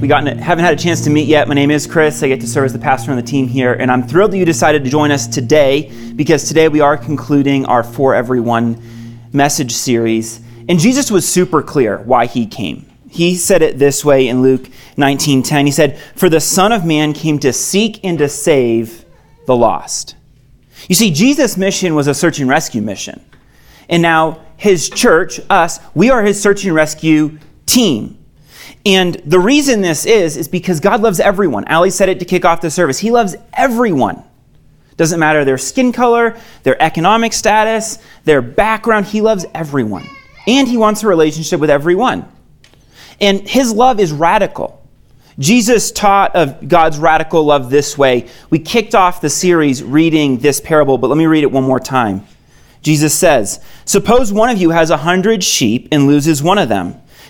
We got, haven't had a chance to meet yet. My name is Chris. I get to serve as the pastor on the team here, and I'm thrilled that you decided to join us today because today we are concluding our For Everyone message series. And Jesus was super clear why he came. He said it this way in Luke 19:10. He said, "For the Son of Man came to seek and to save the lost." You see, Jesus' mission was a search and rescue mission. And now his church, us, we are his search and rescue team. And the reason this is, is because God loves everyone. Ali said it to kick off the service. He loves everyone. Doesn't matter their skin color, their economic status, their background. He loves everyone. And he wants a relationship with everyone. And his love is radical. Jesus taught of God's radical love this way. We kicked off the series reading this parable, but let me read it one more time. Jesus says, Suppose one of you has a hundred sheep and loses one of them.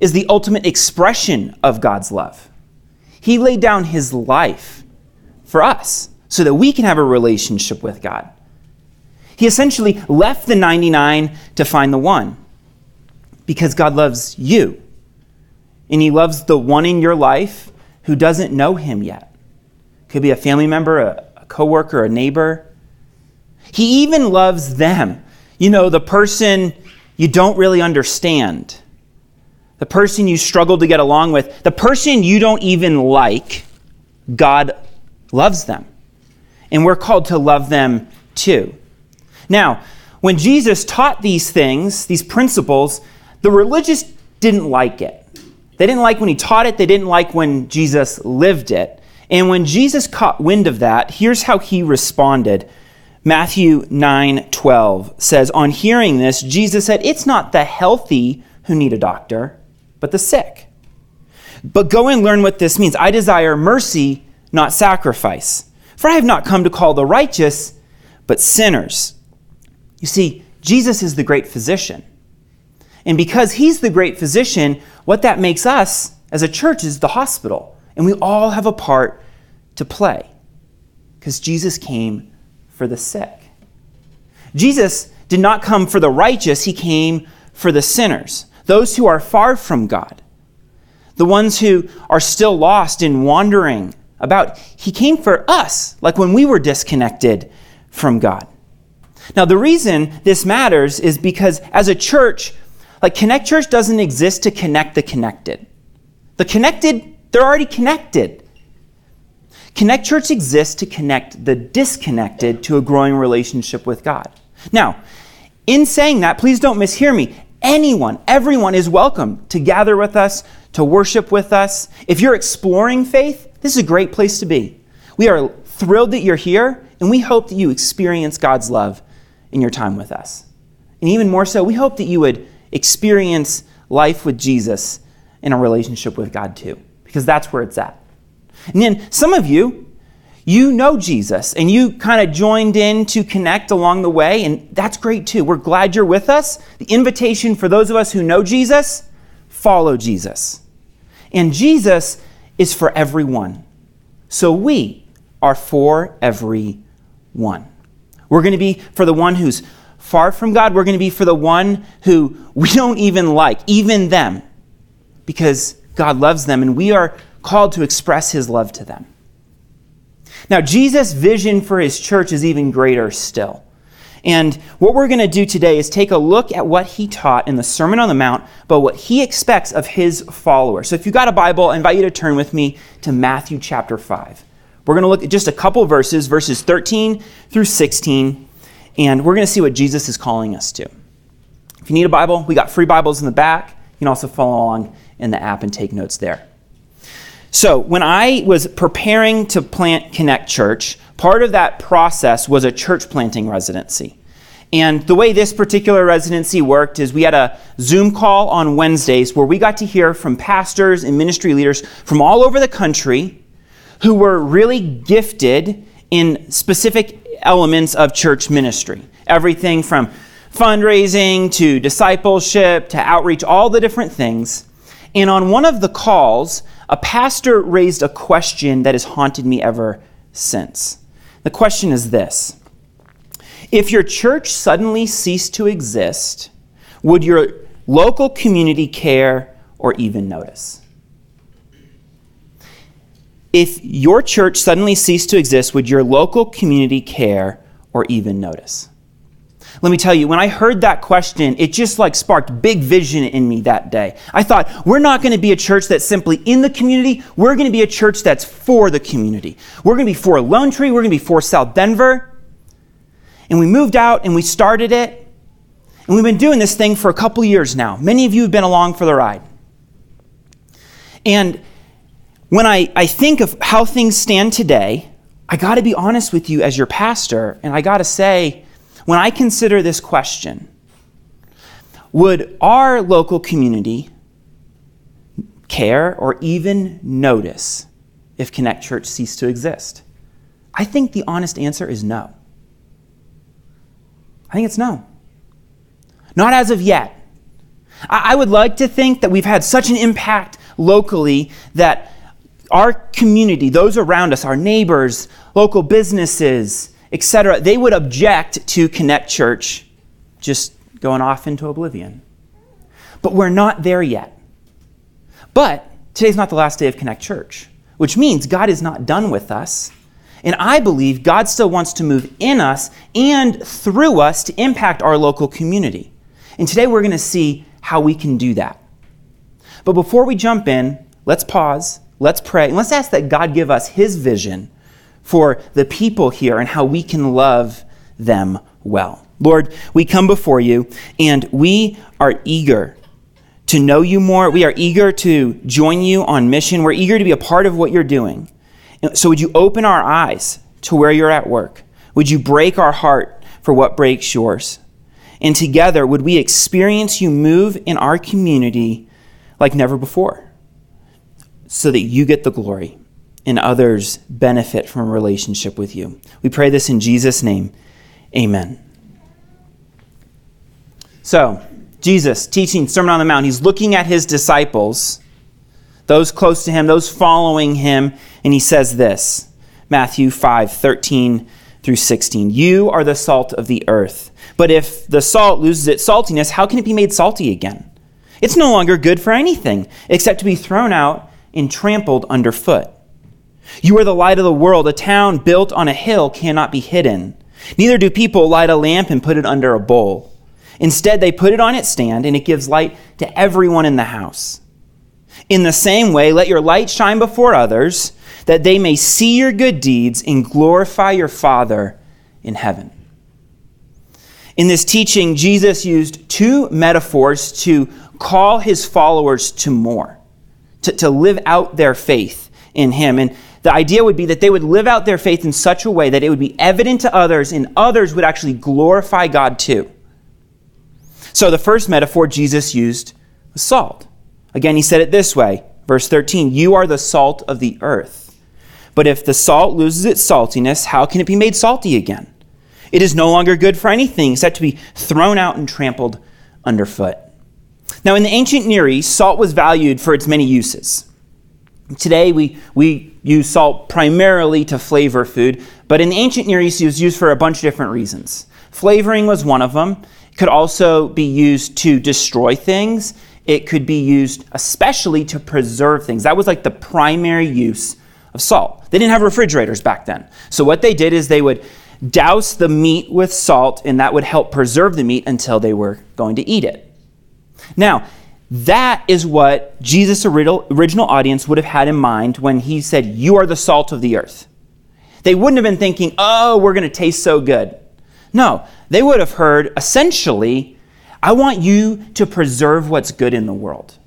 is the ultimate expression of God's love. He laid down his life for us so that we can have a relationship with God. He essentially left the 99 to find the one because God loves you. And he loves the one in your life who doesn't know him yet. Could be a family member, a, a coworker, a neighbor. He even loves them. You know, the person you don't really understand the person you struggle to get along with, the person you don't even like, God loves them. And we're called to love them too. Now, when Jesus taught these things, these principles, the religious didn't like it. They didn't like when he taught it, they didn't like when Jesus lived it. And when Jesus caught wind of that, here's how he responded. Matthew 9:12 says, "On hearing this, Jesus said, "It's not the healthy who need a doctor, but the sick. But go and learn what this means. I desire mercy, not sacrifice. For I have not come to call the righteous, but sinners. You see, Jesus is the great physician. And because he's the great physician, what that makes us as a church is the hospital. And we all have a part to play. Because Jesus came for the sick. Jesus did not come for the righteous, he came for the sinners those who are far from God, the ones who are still lost in wandering about. He came for us, like when we were disconnected from God. Now, the reason this matters is because as a church, like Connect Church doesn't exist to connect the connected. The connected, they're already connected. Connect Church exists to connect the disconnected to a growing relationship with God. Now, in saying that, please don't mishear me anyone, everyone is welcome to gather with us, to worship with us. If you're exploring faith, this is a great place to be. We are thrilled that you're here, and we hope that you experience God's love in your time with us. And even more so, we hope that you would experience life with Jesus in a relationship with God too, because that's where it's at. And then some of you, you know Jesus and you kind of joined in to connect along the way, and that's great too. We're glad you're with us. The invitation for those of us who know Jesus follow Jesus. And Jesus is for everyone. So we are for everyone. We're going to be for the one who's far from God. We're going to be for the one who we don't even like, even them, because God loves them and we are called to express his love to them. Now, Jesus' vision for his church is even greater still. And what we're going to do today is take a look at what he taught in the Sermon on the Mount, but what he expects of his followers. So if you've got a Bible, I invite you to turn with me to Matthew chapter 5. We're going to look at just a couple verses, verses 13 through 16, and we're going to see what Jesus is calling us to. If you need a Bible, we got free Bibles in the back. You can also follow along in the app and take notes there. So, when I was preparing to plant Connect Church, part of that process was a church planting residency. And the way this particular residency worked is we had a Zoom call on Wednesdays where we got to hear from pastors and ministry leaders from all over the country who were really gifted in specific elements of church ministry. Everything from fundraising to discipleship to outreach, all the different things. And on one of the calls, a pastor raised a question that has haunted me ever since. The question is this If your church suddenly ceased to exist, would your local community care or even notice? If your church suddenly ceased to exist, would your local community care or even notice? Let me tell you, when I heard that question, it just like sparked big vision in me that day. I thought, we're not going to be a church that's simply in the community. We're going to be a church that's for the community. We're going to be for Lone Tree. We're going to be for South Denver. And we moved out and we started it. And we've been doing this thing for a couple years now. Many of you have been along for the ride. And when I, I think of how things stand today, I got to be honest with you as your pastor, and I got to say, when I consider this question, would our local community care or even notice if Connect Church ceased to exist? I think the honest answer is no. I think it's no. Not as of yet. I, would like to think that we've had such an impact locally that our community, those around us, our neighbors, local businesses, etc., they would object to Connect Church just going off into oblivion. But we're not there yet. But today's not the last day of Connect Church, which means God is not done with us. And I believe God still wants to move in us and through us to impact our local community. And today we're going to see how we can do that. But before we jump in, let's pause, let's pray, and let's ask that God give us His vision for the people here and how we can love them well. Lord, we come before you and we are eager to know you more. We are eager to join you on mission. We're eager to be a part of what you're doing. So, would you open our eyes to where you're at work? Would you break our heart for what breaks yours? And together, would we experience you move in our community like never before so that you get the glory? And others benefit from a relationship with you. We pray this in Jesus' name. Amen. So, Jesus teaching Sermon on the Mount, he's looking at his disciples, those close to him, those following him, and he says this Matthew 5 13 through 16. You are the salt of the earth. But if the salt loses its saltiness, how can it be made salty again? It's no longer good for anything except to be thrown out and trampled underfoot. You are the light of the world. A town built on a hill cannot be hidden. Neither do people light a lamp and put it under a bowl. Instead, they put it on its stand, and it gives light to everyone in the house. In the same way, let your light shine before others, that they may see your good deeds and glorify your Father in heaven. In this teaching, Jesus used two metaphors to call his followers to more, to, to live out their faith in him. And the idea would be that they would live out their faith in such a way that it would be evident to others and others would actually glorify God too. So the first metaphor Jesus used was salt. Again, he said it this way verse 13 You are the salt of the earth. But if the salt loses its saltiness, how can it be made salty again? It is no longer good for anything except to be thrown out and trampled underfoot. Now, in the ancient Near East, salt was valued for its many uses. Today, we, we use salt primarily to flavor food, but in the ancient Near East, it was used for a bunch of different reasons. Flavoring was one of them. It could also be used to destroy things. It could be used especially to preserve things. That was like the primary use of salt. They didn't have refrigerators back then. So what they did is they would douse the meat with salt, and that would help preserve the meat until they were going to eat it. Now, that is what Jesus' original audience would have had in mind when he said, You are the salt of the earth. They wouldn't have been thinking, Oh, we're going to taste so good. No, they would have heard essentially, I want you to preserve what's good in the world.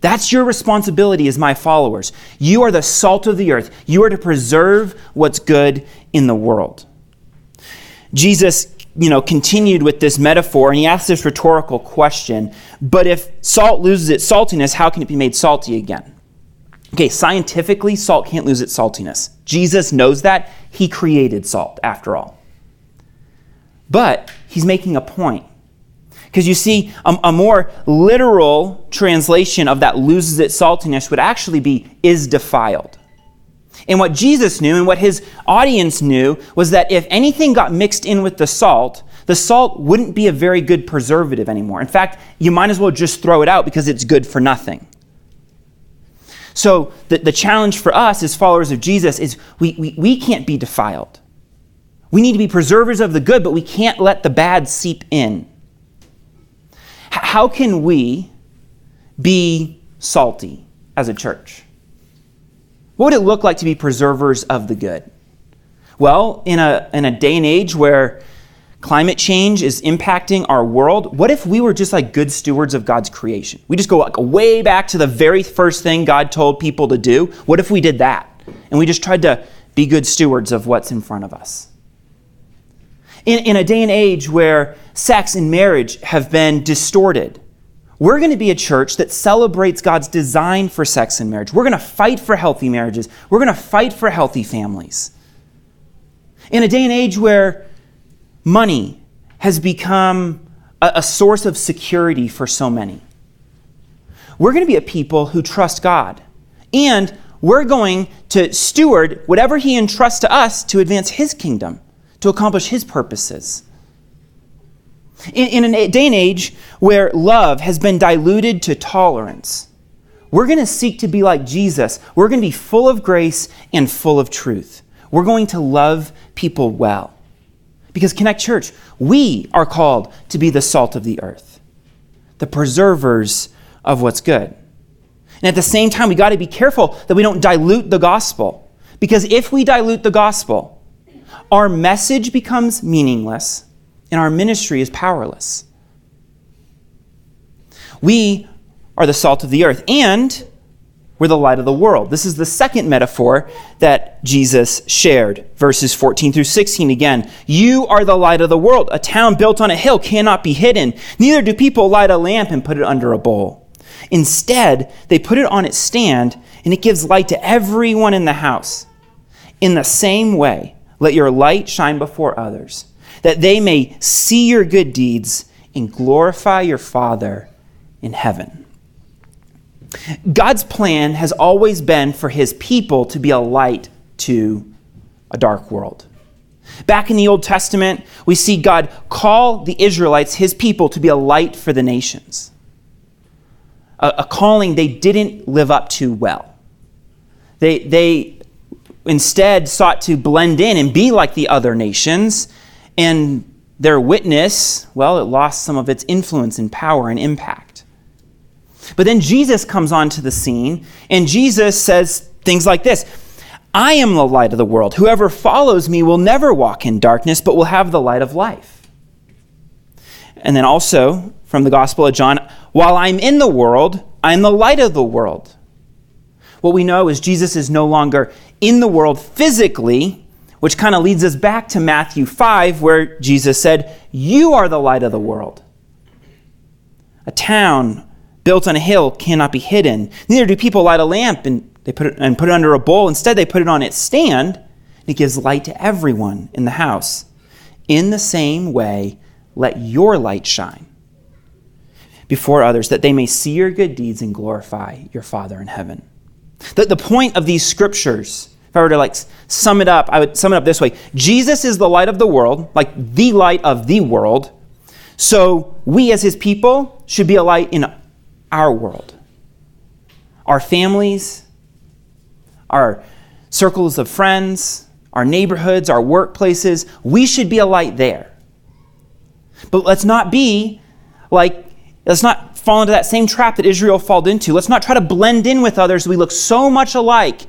That's your responsibility as my followers. You are the salt of the earth. You are to preserve what's good in the world. Jesus you know, continued with this metaphor and he asked this rhetorical question but if salt loses its saltiness, how can it be made salty again? Okay, scientifically, salt can't lose its saltiness. Jesus knows that. He created salt, after all. But he's making a point. Because you see, a, a, more literal translation of that loses its saltiness would actually be is defiled. And what Jesus knew and what his audience knew was that if anything got mixed in with the salt, the salt wouldn't be a very good preservative anymore. In fact, you might as well just throw it out because it's good for nothing. So, the, the challenge for us as followers of Jesus is we, we, we can't be defiled. We need to be preservers of the good, but we can't let the bad seep in. H- how can we be salty as a church? What would it look like to be preservers of the good? Well, in a, in a day and age where climate change is impacting our world, what if we were just like good stewards of God's creation? We just go like way back to the very first thing God told people to do. What if we did that? And we just tried to be good stewards of what's in front of us. In, in a day and age where sex and marriage have been distorted, we're going to be a church that celebrates God's design for sex and marriage. We're going to fight for healthy marriages. We're going to fight for healthy families. In a day and age where money has become a, a source of security for so many. We're going to be a people who trust God. And we're going to steward whatever He entrusts to us to advance His kingdom, to accomplish His purposes. In, in a day and age where love has been diluted to tolerance, we're going to seek to be like Jesus. We're going to be full of grace and full of truth. We're going to love people well. Because Connect Church, we are called to be the salt of the earth, the preservers of what's good. And at the same time, we got to be careful that we don't dilute the gospel. Because if we dilute the gospel, our message becomes meaningless and our ministry is powerless. We are the salt of the earth. And we're the light of the world. This is the second metaphor that Jesus shared. Verses 14 through 16 again. You are the light of the world. A town built on a hill cannot be hidden. Neither do people light a lamp and put it under a bowl. Instead, they put it on its stand, and it gives light to everyone in the house. In the same way, let your light shine before others, that they may see your good deeds and glorify your Father in heaven. God's plan has always been for his people to be a light to a dark world. Back in the Old Testament, we see God call the Israelites, his people, to be a light for the nations. A, a calling they didn't live up to well. They, they instead sought to blend in and be like the other nations, and their witness, well, it lost some of its influence and power and impact. But then Jesus comes onto the scene, and Jesus says things like this I am the light of the world. Whoever follows me will never walk in darkness, but will have the light of life. And then also from the Gospel of John, while I'm in the world, I'm the light of the world. What we know is Jesus is no longer in the world physically, which kind of leads us back to Matthew 5, where Jesus said, You are the light of the world. A town built on a hill cannot be hidden. Neither do people light a lamp and they put it and put it under a bowl. Instead, they put it on its stand, and it gives light to everyone in the house. In the same way, let your light shine before others, that they may see your good deeds and glorify your Father in heaven. The, the point of these scriptures, if I were to like sum it up, I would sum it up this way Jesus is the light of the world, like the light of the world. So we as his people should be a light in our world. Our families, our circles of friends, our neighborhoods, our workplaces. We should be a light there. But let's not be like, let's not fall into that same trap that Israel fell into. Let's not try to blend in with others. We look so much alike,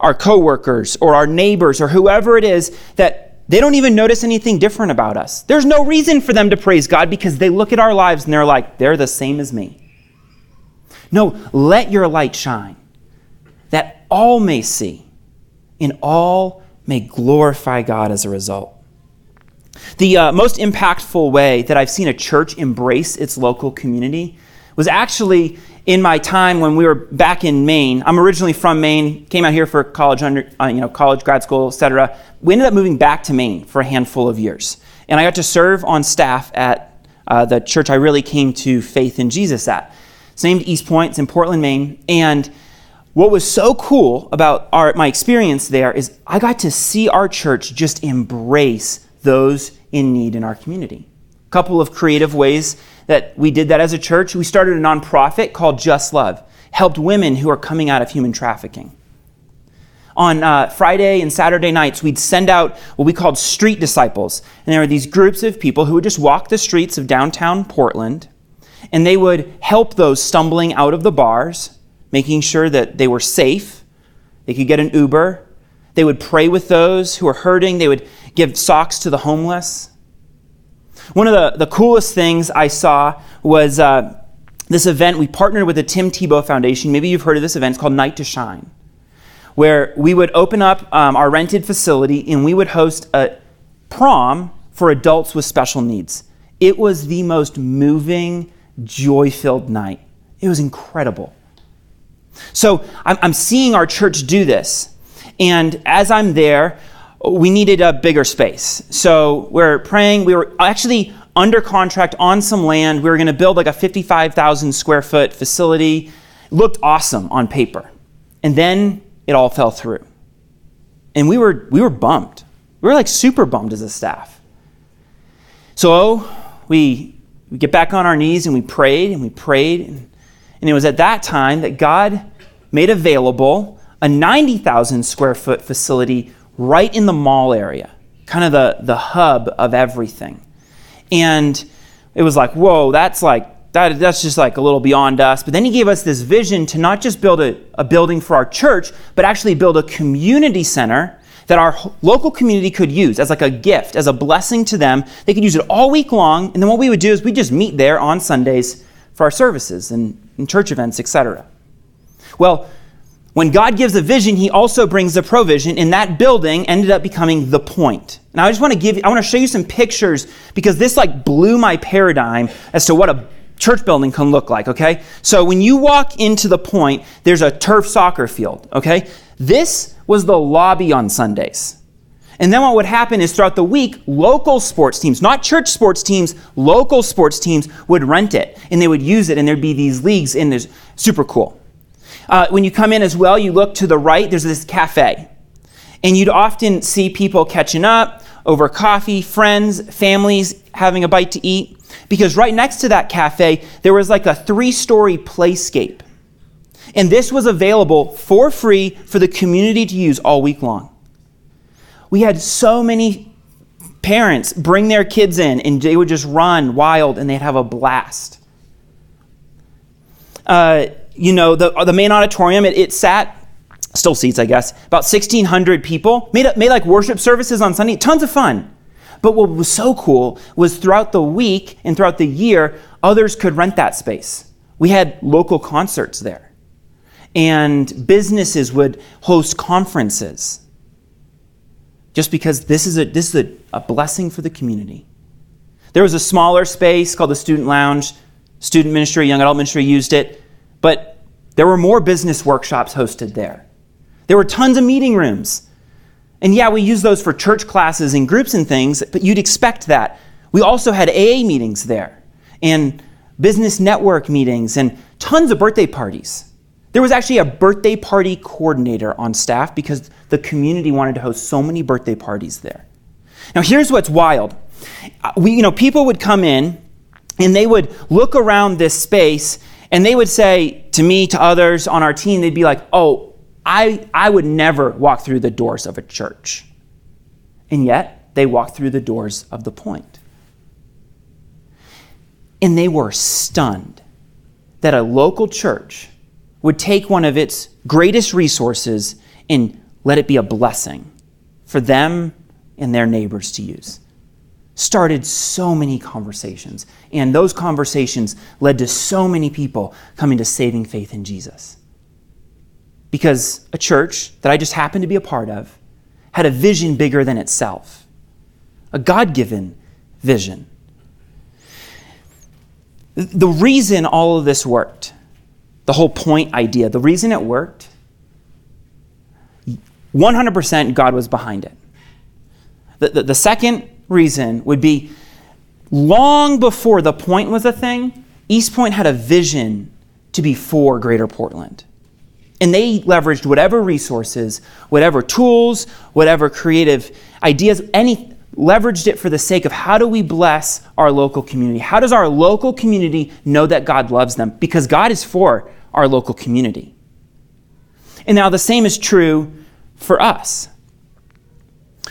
our coworkers or our neighbors or whoever it is, that they don't even notice anything different about us. There's no reason for them to praise God because they look at our lives and they're like, they're the same as me. No, let your light shine that all may see and all may glorify God as a result. The uh, most impactful way that I've seen a church embrace its local community was actually in my time when we were back in Maine. I'm originally from Maine, came out here for college, under, uh, you know, college, grad school, etc. We ended up moving back to Maine for a handful of years, and I got to serve on staff at uh, the church I really came to faith in Jesus at. It's named East Point. It's in Portland, Maine, and what was so cool about our, my experience there is I got to see our church just embrace those in need in our community. A couple of creative ways that we did that as a church. We started a nonprofit called Just Love, helped women who are coming out of human trafficking. On uh, Friday and Saturday nights, we'd send out what we called street disciples. And there were these groups of people who would just walk the streets of downtown Portland, and they would help those stumbling out of the bars, making sure that they were safe, they could get an Uber. They would pray with those who were hurting, they would give socks to the homeless. One of the, the coolest things I saw was uh, this event. We partnered with the Tim Tebow Foundation. Maybe you've heard of this event. It's called Night to Shine, where we would open up um, our rented facility and we would host a prom for adults with special needs. It was the most moving, joy filled night. It was incredible. So I'm, I'm seeing our church do this. And as I'm there, we needed a bigger space. So we're praying. We were actually under contract on some land. We were going to build like a 55,000 square foot facility. It looked awesome on paper. And then it all fell through. And we were, we were bummed. We were like super bummed as a staff. So we, we get back on our knees and we prayed and we prayed. And, and it was at that time that God made available a 90,000 square foot facility right in the mall area, kind of the, the hub of everything. And it was like, whoa, that's like, that, that's just like a little beyond us. But then he gave us this vision to not just build a, a building for our church, but actually build a community center that our local community could use as like a gift, as a blessing to them. They could use it all week long. And then what we would do is we just meet there on Sundays for our services and, and church events, etc. Well, when God gives a vision, he also brings the provision, and that building ended up becoming the point. Now I just want to give I want to show you some pictures because this like blew my paradigm as to what a church building can look like, okay? So when you walk into the point, there's a turf soccer field, okay? This was the lobby on Sundays. And then what would happen is throughout the week, local sports teams, not church sports teams, local sports teams would rent it and they would use it and there'd be these leagues and there's super cool. Uh, when you come in as well, you look to the right, there's this cafe. And you'd often see people catching up over coffee, friends, families having a bite to eat. Because right next to that cafe, there was like a three story playscape. And this was available for free for the community to use all week long. We had so many parents bring their kids in and they would just run wild and they'd have a blast. Uh, you know, the, the main auditorium, it, it sat, still seats, I guess, about 1,600 people, made, made like worship services on Sunday, tons of fun. But what was so cool was throughout the week and throughout the year, others could rent that space. We had local concerts there, and businesses would host conferences. Just because this is a, this is a, a blessing for the community. There was a smaller space called the Student Lounge. Student ministry, young adult ministry used it. But there were more business workshops hosted there. There were tons of meeting rooms. And yeah, we use those for church classes and groups and things, but you'd expect that. We also had AA meetings there and business network meetings and tons of birthday parties. There was actually a birthday party coordinator on staff because the community wanted to host so many birthday parties there. Now, here's what's wild. Uh, we, you know, people would come in and they would look around this space and they would say to me, to others on our team, they'd be like, oh, I, I would never walk through the doors of a church. And yet, they walked through the doors of the point. And they were stunned that a local church would take one of its greatest resources and let it be a blessing for them and their neighbors to use. Started so many conversations, and those conversations led to so many people coming to saving faith in Jesus. Because a church that I just happened to be a part of had a vision bigger than itself, a God given vision. The reason all of this worked, the whole point idea, the reason it worked, 100% God was behind it. The, the, the, second reason would be long before the point was a thing, East Point had a vision to be for Greater Portland. And they leveraged whatever resources, whatever tools, whatever creative ideas, any leveraged it for the sake of how do we bless our local community? How does our local community know that God loves them? Because God is for our local community. And now the same is true for us.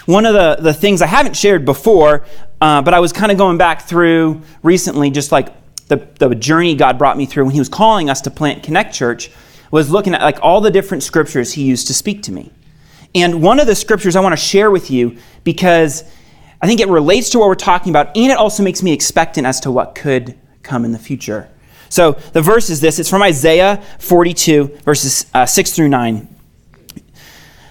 One of the, the things I haven't shared before, uh, but I was kind of going back through recently, just like the, the journey God brought me through when He was calling us to plant Connect Church, was looking at like all the different scriptures He used to speak to me. And one of the scriptures I want to share with you because I think it relates to what we're talking about, and it also makes me expectant as to what could come in the future. So the verse is this it's from Isaiah 42, verses uh, 6 through 9. It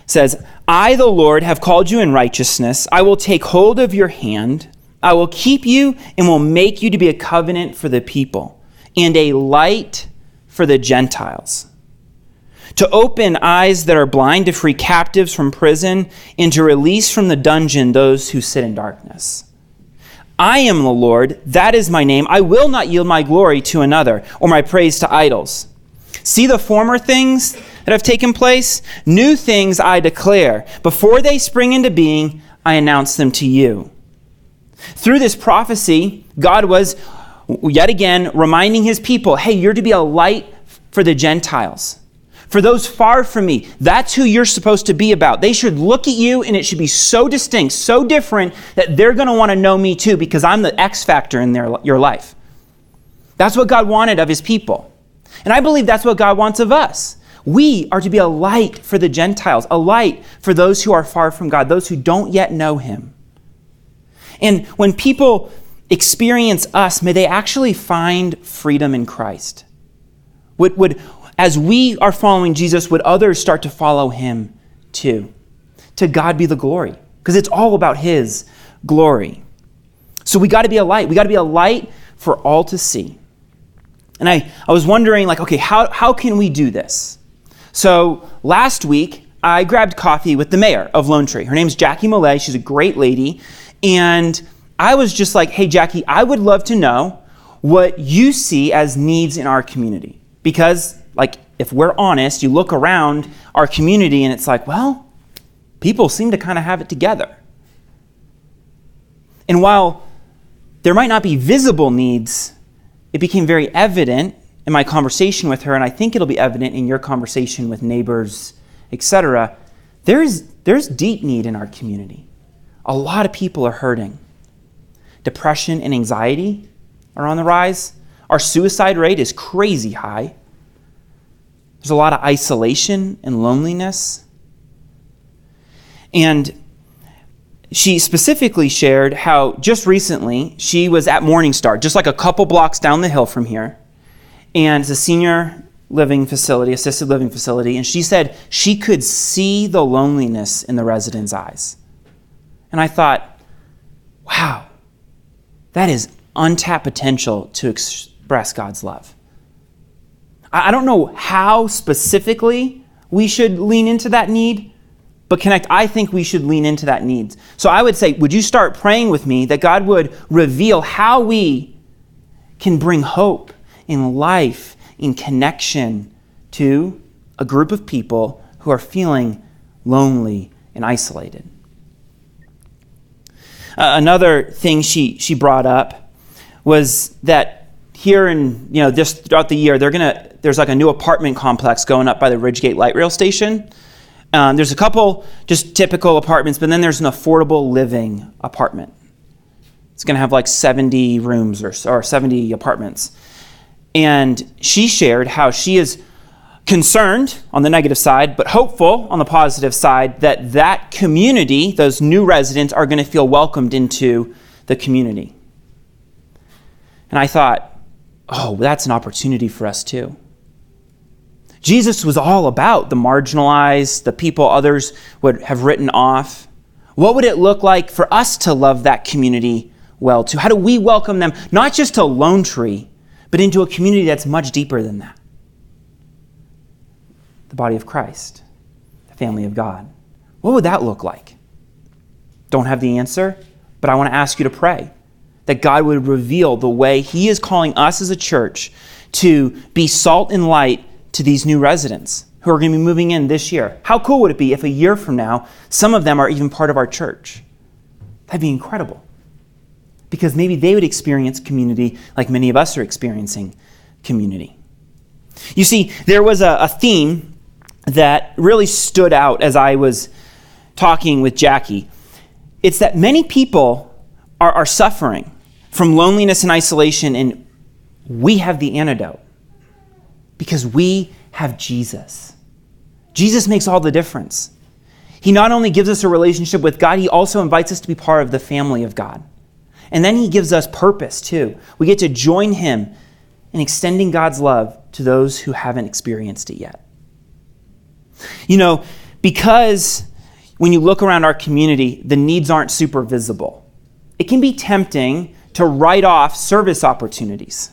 says, I, the Lord, have called you in righteousness. I will take hold of your hand. I will keep you and will make you to be a covenant for the people and a light for the Gentiles to open eyes that are blind, to free captives from prison, and to release from the dungeon those who sit in darkness. I am the Lord, that is my name. I will not yield my glory to another, or my praise to idols. See the former things that have taken place? New things I declare. Before they spring into being, I announce them to you. Through this prophecy, God was yet again reminding his people hey, you're to be a light for the Gentiles for those far from me. That's who you're supposed to be about. They should look at you and it should be so distinct, so different that they're going to want to know me too because I'm the X factor in their, your life. That's what God wanted of his people. And I believe that's what God wants of us. We are to be a light for the Gentiles, a light for those who are far from God, those who don't yet know him. And when people experience us, may they actually find freedom in Christ. Would, would, as we are following Jesus, would others start to follow him too? To God be the glory, because it's all about his glory. So we got to be a light. We got to be a light for all to see. And I, I was wondering, like, okay, how, how can we do this? So last week, I grabbed coffee with the mayor of Lone Tree. Her name's Jackie Millet. She's a great lady. And I was just like, hey, Jackie, I would love to know what you see as needs in our community. Because like, if we're honest, you look around our community and it's like, well, people seem to kind of have it together. And while there might not be visible needs, it became very evident in my conversation with her, and I think it'll be evident in your conversation with neighbors, etc. There's, there's deep need in our community. A lot of people are hurting. Depression and anxiety are on the rise. Our suicide rate is crazy high. There's a lot of isolation and loneliness. And she specifically shared how just recently she was at Morningstar, just like a couple blocks down the hill from here. And it's a senior living facility, assisted living facility. And she said she could see the loneliness in the residents' eyes. And I thought, wow, that is untapped potential to express God's love. I don't know how specifically we should lean into that need, but Connect, I think we should lean into that need. So I would say, would you start praying with me that God would reveal how we can bring hope in life, in connection to a group of people who are feeling lonely and isolated? Uh, another thing she, she brought up was that here in you know just throughout the year they're gonna there's like a new apartment complex going up by the ridgegate light rail station Um, there's a couple just typical apartments, but then there's an affordable living apartment. It's going to have like 70 rooms or, or 70 apartments. And she shared how she is concerned on the negative side, but hopeful on the positive side that that community, those new residents, are going to feel welcomed into the community. And I thought, oh, that's an opportunity for us too. Jesus was all about the marginalized, the people others would have written off. What would it look like for us to love that community well too? How do we welcome them, not just to Lone Tree, but into a community that's much deeper than that? The body of Christ, the family of God. What would that look like? Don't have the answer, but I want to ask you to pray that God would reveal the way He is calling us as a church to be salt and light to these new residents who are going to be moving in this year. How cool would it be if a year from now, some of them are even part of our church? That'd be incredible. Because maybe they would experience community like many of us are experiencing community. You see, there was a, a theme that really stood out as I was talking with Jackie. It's that many people are, are suffering from loneliness and isolation, and we have the antidote because we have Jesus. Jesus makes all the difference. He not only gives us a relationship with God, he also invites us to be part of the family of God. And then he gives us purpose too. We get to join him in extending God's love to those who haven't experienced it yet. You know, because when you look around our community, the needs aren't super visible, it can be tempting to write off service opportunities.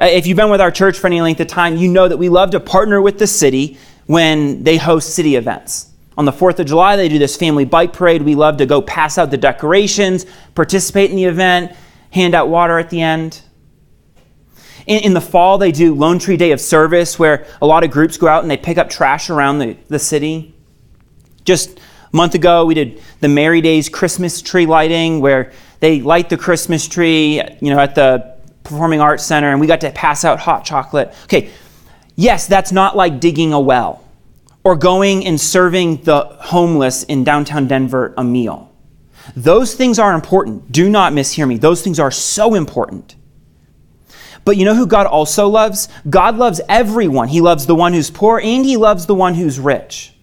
Uh, if you've been with our church for any length of time, you know that we love to partner with the city when they host city events. On the 4th of July, they do this family bike parade. We love to go pass out the decorations, participate in the event, hand out water at the end. In, in, the fall, they do Lone Tree Day of Service, where a lot of groups go out and they pick up trash around the, the city. Just a month ago, we did the Merry Days Christmas tree lighting, where they light the Christmas tree, you know, at the Performing Arts Center, and we got to pass out hot chocolate. Okay, yes, that's not like digging a well or going and serving the homeless in downtown Denver a meal. Those things are important. Do not mishear me. Those things are so important. But you know who God also loves? God loves everyone. He loves the one who's poor and he loves the one who's rich.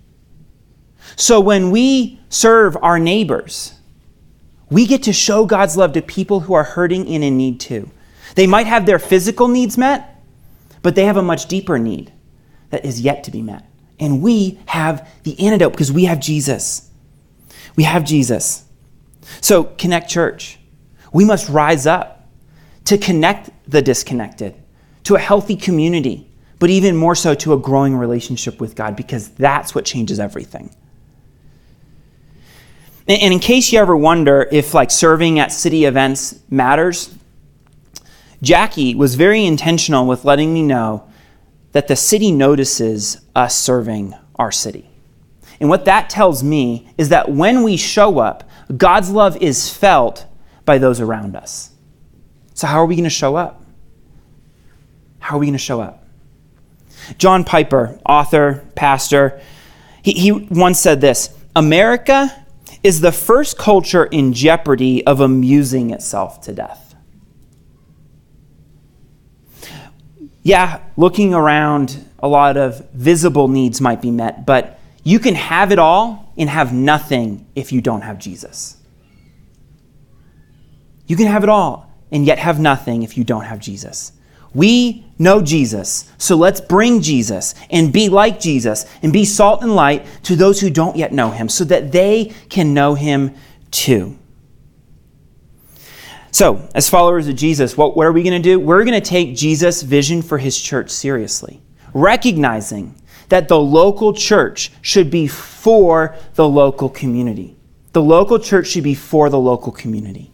So when we serve our neighbors, we get to show God's love to people who are hurting and in need too. They might have their physical needs met, but they have a much deeper need that is yet to be met. And we have the antidote because we have Jesus. We have Jesus. So, Connect Church, we must rise up to connect the disconnected to a healthy community, but even more so to a growing relationship with God because that's what changes everything. And in case you ever wonder if like serving at city events matters, Jackie was very intentional with letting me know that the city notices us serving our city. And what that tells me is that when we show up, God's love is felt by those around us. So, how are we going to show up? How are we going to show up? John Piper, author, pastor, he, he once said this America is the first culture in jeopardy of amusing itself to death. Yeah, looking around, a lot of visible needs might be met, but you can have it all and have nothing if you don't have Jesus. You can have it all and yet have nothing if you don't have Jesus. We know Jesus, so let's bring Jesus and be like Jesus and be salt and light to those who don't yet know him so that they can know him too. So, as followers of Jesus, what, what are we going to do? We're going to take Jesus' vision for his church seriously, recognizing that the local church should be for the local community. The local church should be for the local community.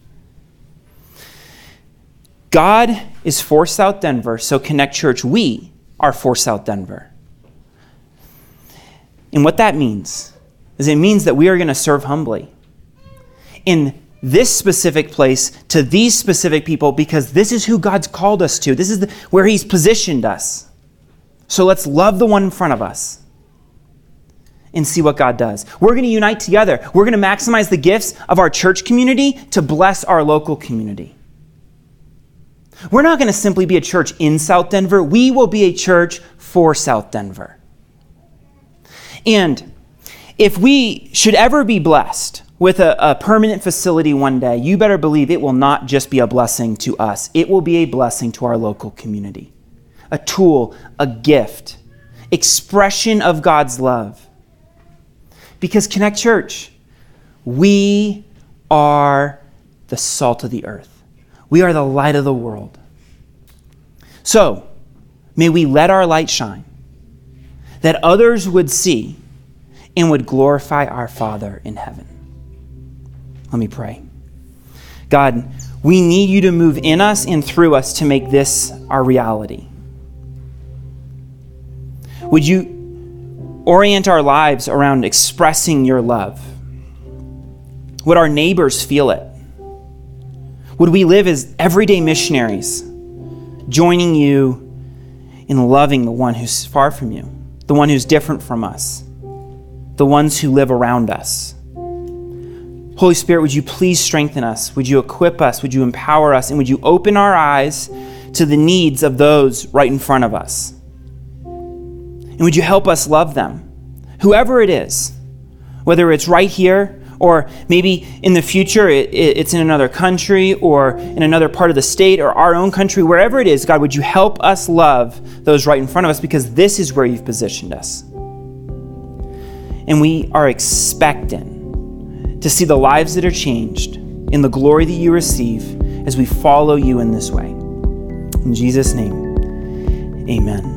God is for South Denver, so Connect Church, we are for South Denver. And what that means is it means that we are going to serve humbly in this specific place to these specific people because this is who God's called us to. This is the, where He's positioned us. So let's love the one in front of us and see what God does. We're going to unite together. We're going to maximize the gifts of our church community to bless our local community. We're not going to simply be a church in South Denver, we will be a church for South Denver. And if we should ever be blessed with a, a, permanent facility one day, you better believe it will not just be a blessing to us, it will be a blessing to our local community. A tool, a gift, expression of God's love. Because Connect Church, we are the salt of the earth, we are the light of the world. So, may we let our light shine that others would see and would glorify our Father in heaven. Let me pray. God, we need you to move in us and through us to make this our reality. Would you orient our lives around expressing your love? Would our neighbors feel it? Would we live as everyday missionaries, joining you in loving the one who's far from you, the one who's different from us? the ones who live around us. Holy Spirit, would you please strengthen us? Would you equip us? Would you empower us? And would you open our eyes to the needs of those right in front of us? And would you help us love them, whoever it is, whether it's right here or maybe in the future it's in another country or in another part of the state or our own country, wherever it is, God, would you help us love those right in front of us because this is where you've positioned us and we are expectant to see the lives that are changed in the glory that you receive as we follow you in this way. In Jesus' name, amen.